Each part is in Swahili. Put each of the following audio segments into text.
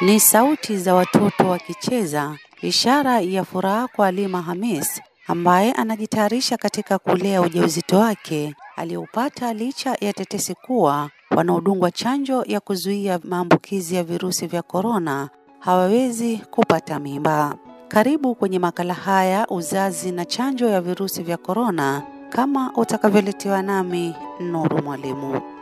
Ni sauti za watoto wakicheza, ishara ya furaha kwa Halima Hamis ambaye anajitayarisha katika kulea ujauzito wake aliyoupata licha ya tetesi kuwa wanaodungwa chanjo ya kuzuia maambukizi ya virusi vya korona hawawezi kupata mimba. Karibu kwenye makala haya uzazi na chanjo ya virusi vya korona, kama utakavyoletewa nami Nuru Mwalimu.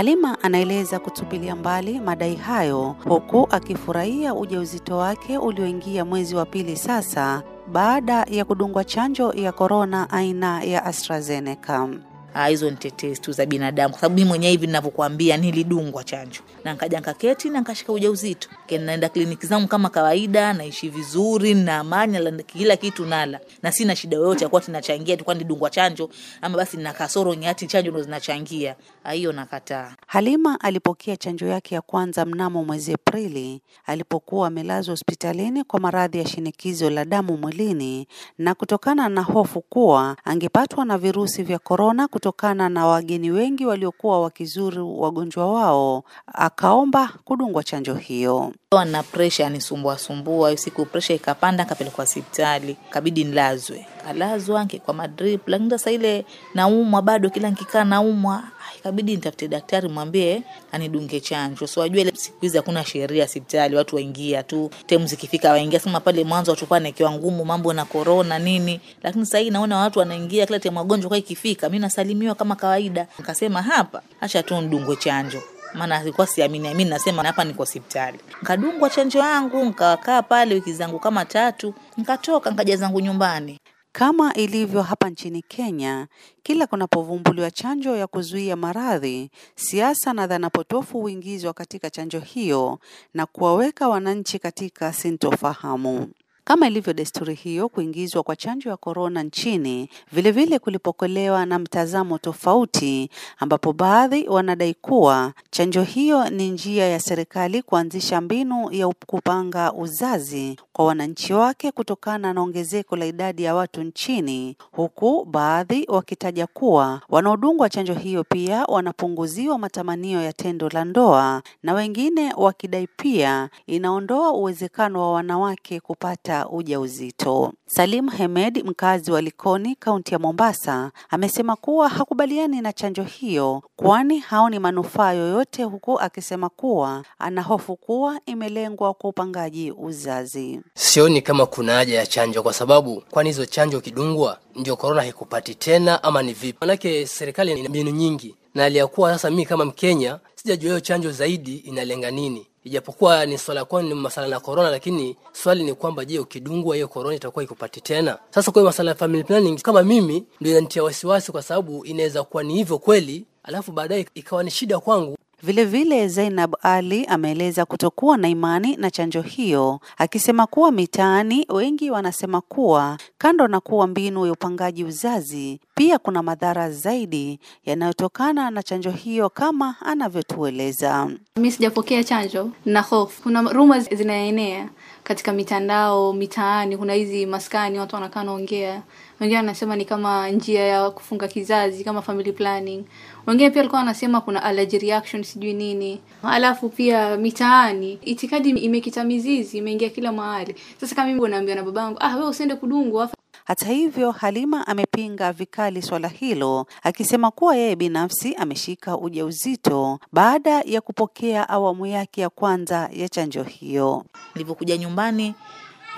Halima anaeleza kutupilia mbali madai hayo huku akifurahia ujauzito wake ulioingia mwezi wa pili sasa baada ya kudungwa chanjo ya korona aina ya AstraZeneca. Ah, hizo ni tetesi tu za binadamu, kwa sababu mimi mwenyewe hivi ninavyokuambia nilidungwa chanjo na nkaja nkaketi na nkashika ujauzito. Kena naenda kliniki zangu kama kawaida, naishi vizuri na amani, kila kitu nala na sina shida yoyote Kwa tunachangia tu, kwani dungwa chanjo ama basi na kasoro nyati chanjo ndo zinachangia. Ah, hiyo nakataa. Halima alipokea chanjo yake ya kwanza mnamo mwezi Aprili alipokuwa amelazwa hospitalini kwa maradhi ya shinikizo la damu mwilini na kutokana na hofu kuwa angepatwa na virusi vya korona kutokana na wageni wengi waliokuwa wakizuru wagonjwa wao, akaomba kudungwa chanjo hiyo. Na presha yanisumbua sumbua. Siku presha ikapanda, kapelekwa hospitali, kabidi nilazwe. Kalazwa kwa madrip, lakini sasa ile naumwa bado, kila nikikaa naumwa, ah, ikabidi nitafute daktari mwambie anidunge chanjo. So wajua ile siku hizi hakuna sheria hospitali, watu waingia tu, temu zikifika waingia. Sema pale mwanzo watu kwa nakiwa ngumu mambo na corona nini, lakini sasa hii naona watu wanaingia kila temu wagonjwa kwa ikifika, mimi nasalimiwa kama kawaida. Nikasema hapa acha tu ndungwe chanjo maana alikuwa siamini amini, nasema hapa niko hospitali. Nkadungwa chanjo yangu, nkakaa pale wiki zangu kama tatu, nkatoka nikaja zangu nyumbani. Kama ilivyo hapa nchini Kenya, kila kunapovumbuliwa chanjo ya kuzuia maradhi, siasa na dhana potofu huingizwa katika chanjo hiyo na kuwaweka wananchi katika sintofahamu. Kama ilivyo desturi hiyo, kuingizwa kwa chanjo ya korona nchini vilevile kulipokelewa na mtazamo tofauti, ambapo baadhi wanadai kuwa chanjo hiyo ni njia ya serikali kuanzisha mbinu ya kupanga uzazi kwa wananchi wake kutokana na ongezeko la idadi ya watu nchini, huku baadhi wakitaja kuwa wanaodungwa chanjo hiyo pia wanapunguziwa matamanio ya tendo la ndoa, na wengine wakidai pia inaondoa uwezekano wa wanawake kupata ujauzito. Salim Hemed, mkazi wa Likoni, kaunti ya Mombasa, amesema kuwa hakubaliani na chanjo hiyo kwani haoni manufaa yoyote, huku akisema kuwa ana hofu kuwa imelengwa kwa upangaji uzazi. Sioni kama kuna haja ya chanjo kwa sababu kwani hizo chanjo ukidungwa ndio korona haikupati tena ama ni vipi? Manake serikali ina mbinu nyingi, na aliyakuwa sasa, mimi kama Mkenya sijajua hiyo chanjo zaidi inalenga nini, ijapokuwa ni swala kwa ni masala na korona, lakini swali ni kwamba je, ukidungwa hiyo korona itakuwa ikupati tena? Sasa kwa masala ya family planning kama mimi ndio inanitia wasiwasi, kwa sababu inaweza kuwa ni hivyo kweli, alafu baadaye ikawa ni shida kwangu. Vilevile Zainab Ali ameeleza kutokuwa na imani na chanjo hiyo, akisema kuwa mitaani wengi wanasema kuwa kando na kuwa mbinu ya upangaji uzazi, pia kuna madhara zaidi yanayotokana na chanjo hiyo kama anavyotueleza. Mi sijapokea chanjo na hofu. Kuna rumors zinaenea katika mitandao, mitaani, kuna hizi maskani, watu wanakaa naongea, wengine wanasema ni kama njia ya kufunga kizazi, kama family planning. Wengine pia walikuwa wanasema kuna allergy reaction, sijui nini. Alafu pia mitaani, itikadi imekita mizizi, imeingia kila mahali. Sasa kama mimi naambiwa na babangu, ah, wewe usiende kudungwa Hata hivyo, Halima amepinga vikali swala hilo, akisema kuwa yeye binafsi ameshika ujauzito baada ya kupokea awamu yake ya kwanza ya chanjo hiyo. Nilipokuja nyumbani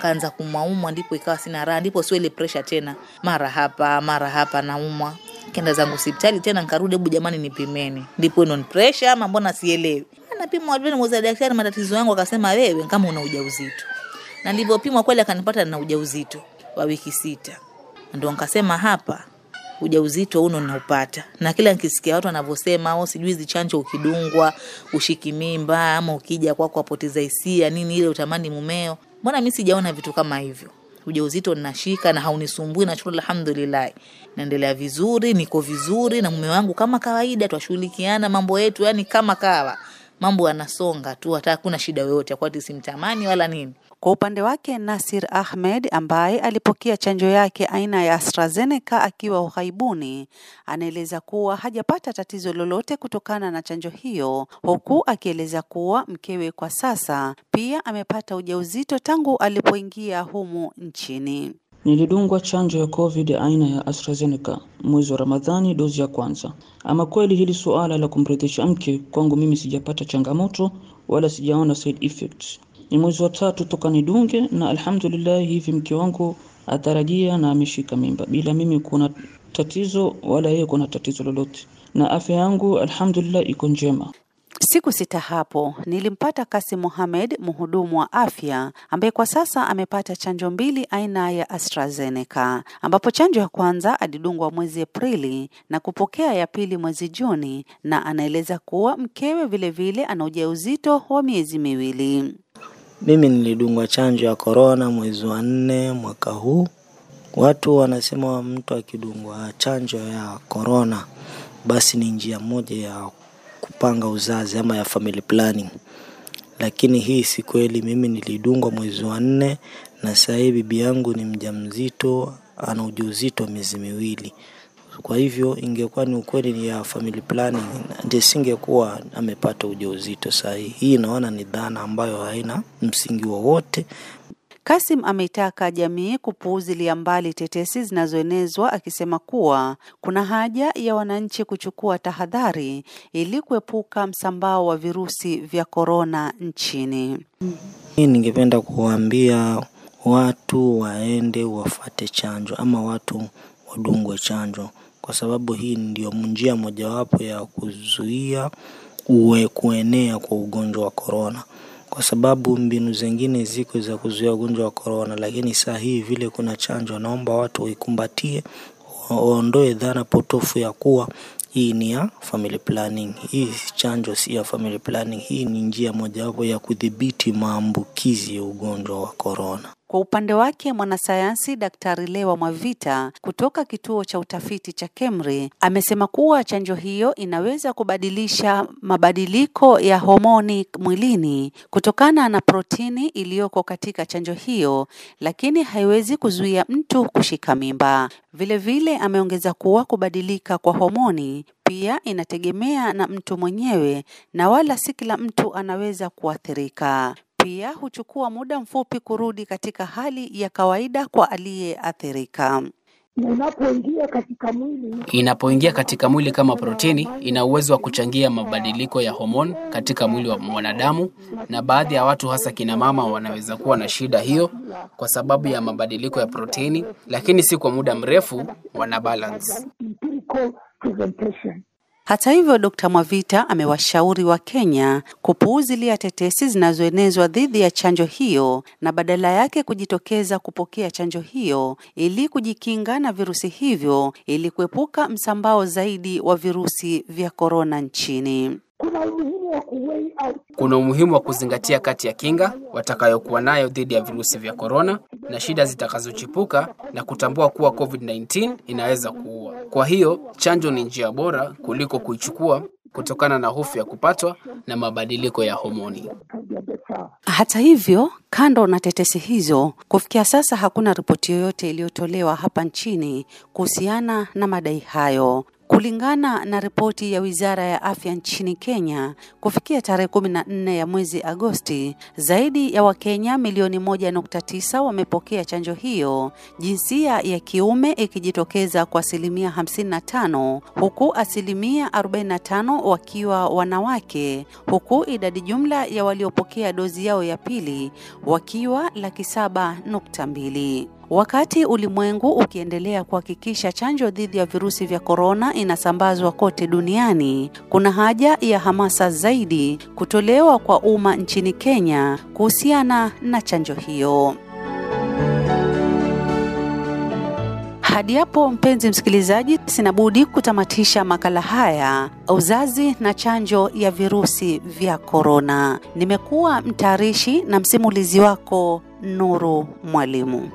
kaanza kumwaumwa, ndipo ikawa sina raha, ndipo sio ile pressure tena, mara hapa mara hapa naumwa. Kenda zangu hospitali tena, nkarudi, hebu jamani, nipimeni. Ndipo ino pressure ama mbona sielewi? Anapimwa vile muuza daktari matatizo yangu, akasema wewe kama una ujauzito, na nilivyopimwa kweli akanipata na ujauzito wa wiki sita. Ndio nikasema hapa ujauzito uno naupata, na kila nikisikia watu wanavyosema au sijui hizi chanjo ukidungwa ushiki mimba ama ukija kwako apoteza hisia nini ile utamani mumeo, mbona mimi sijaona vitu kama hivyo. Ujauzito ninashika na haunisumbui, nashukuru alhamdulillah, naendelea vizuri, niko vizuri na mume wangu kama kawaida, twashughulikiana mambo yetu, yani kama kawa mambo yanasonga tu, hata hakuna shida yoyote, kwati simtamani wala nini. Kwa upande wake, Nasir Ahmed ambaye alipokea chanjo yake aina ya AstraZeneca akiwa ughaibuni, anaeleza kuwa hajapata tatizo lolote kutokana na chanjo hiyo, huku akieleza kuwa mkewe kwa sasa pia amepata ujauzito tangu alipoingia humu nchini. Nilidungwa chanjo ya COVID aina ya AstraZeneca mwezi wa Ramadhani, dozi ya kwanza. Ama kweli hili suala la kumridhisha mke kwangu mimi sijapata changamoto wala sijaona side effects. Ni mwezi wa tatu toka nidunge, na alhamdulillah hivi mke wangu atarajia na ameshika mimba bila mimi kuna tatizo wala yeye kuna tatizo lolote, na afya yangu alhamdulillah iko njema. Siku sita hapo nilimpata Kasim Mohamed, mhudumu wa afya ambaye kwa sasa amepata chanjo mbili aina ya AstraZeneca, ambapo chanjo ya kwanza alidungwa mwezi Aprili na kupokea ya pili mwezi Juni, na anaeleza kuwa mkewe vilevile ana ujauzito wa miezi miwili. Mimi nilidungwa chanjo ya korona mwezi wa nne mwaka huu. Watu wanasema mtu akidungwa chanjo ya korona basi ni njia moja ya kupanga uzazi ama ya family planning, lakini hii si kweli. Mimi nilidungwa mwezi wa nne na hivi bibi yangu ni mjamzito, ana ujauzito wa miezi miwili. Kwa hivyo ingekuwa ni ukweli ni ya family planning, ndiye amepata ujauzito sahii Hii naona ni dhana ambayo haina msingi wowote. Kasim ameitaka jamii kupuuzilia mbali tetesi zinazoenezwa akisema kuwa kuna haja ya wananchi kuchukua tahadhari ili kuepuka msambao wa virusi vya korona nchini. Hii ningependa kuwaambia watu waende wafate chanjo ama watu wadungwe chanjo, kwa sababu hii ndio njia mojawapo ya kuzuia uwe kuenea kwa ugonjwa wa korona kwa sababu mbinu zingine ziko za kuzuia ugonjwa wa korona, lakini saa hii vile kuna chanjo, naomba watu waikumbatie, waondoe dhana potofu ya kuwa hii ni ya family planning. Hii chanjo si ya family planning. Hii ni njia mojawapo ya kudhibiti maambukizi ya ugonjwa wa korona. Kwa upande wake mwanasayansi Daktari Lewa Mwavita kutoka kituo cha utafiti cha KEMRI amesema kuwa chanjo hiyo inaweza kubadilisha mabadiliko ya homoni mwilini kutokana na protini iliyoko katika chanjo hiyo, lakini haiwezi kuzuia mtu kushika mimba. Vilevile ameongeza kuwa kubadilika kwa homoni pia inategemea na mtu mwenyewe na wala si kila mtu anaweza kuathirika. Pia huchukua muda mfupi kurudi katika hali ya kawaida kwa aliyeathirika. Inapoingia katika mwili Inapoingia katika mwili kama protini, ina uwezo wa kuchangia mabadiliko ya homoni katika mwili wa mwanadamu, na baadhi ya watu hasa kina mama wanaweza kuwa na shida hiyo kwa sababu ya mabadiliko ya protini, lakini si kwa muda mrefu, wana balance. Hata hivyo, Dkt. Mwavita amewashauri wa Kenya kupuuzilia tetesi zinazoenezwa dhidi ya chanjo hiyo na badala yake kujitokeza kupokea chanjo hiyo ili kujikinga na virusi hivyo ili kuepuka msambao zaidi wa virusi vya korona nchini. Kuna umuhimu wa kuzingatia kati ya kinga watakayokuwa nayo dhidi ya virusi vya korona na shida zitakazochipuka na kutambua kuwa COVID-19 inaweza kuua. Kwa hiyo chanjo ni njia bora kuliko kuichukua kutokana na hofu ya kupatwa na mabadiliko ya homoni. Hata hivyo, kando na tetesi hizo, kufikia sasa hakuna ripoti yoyote iliyotolewa hapa nchini kuhusiana na madai hayo. Kulingana na ripoti ya Wizara ya Afya nchini Kenya, kufikia tarehe kumi na nne ya mwezi Agosti, zaidi ya Wakenya milioni moja nukta tisa wamepokea chanjo hiyo, jinsia ya kiume ikijitokeza kwa asilimia 55 huku asilimia 45 wakiwa wanawake, huku idadi jumla ya waliopokea dozi yao ya pili wakiwa laki saba nukta mbili. Wakati ulimwengu ukiendelea kuhakikisha chanjo dhidi ya virusi vya korona inasambazwa kote duniani, kuna haja ya hamasa zaidi kutolewa kwa umma nchini Kenya kuhusiana na chanjo hiyo. Hadi hapo mpenzi msikilizaji, sina budi kutamatisha makala haya, uzazi na chanjo ya virusi vya korona. Nimekuwa mtayarishi na msimulizi wako Nuru Mwalimu.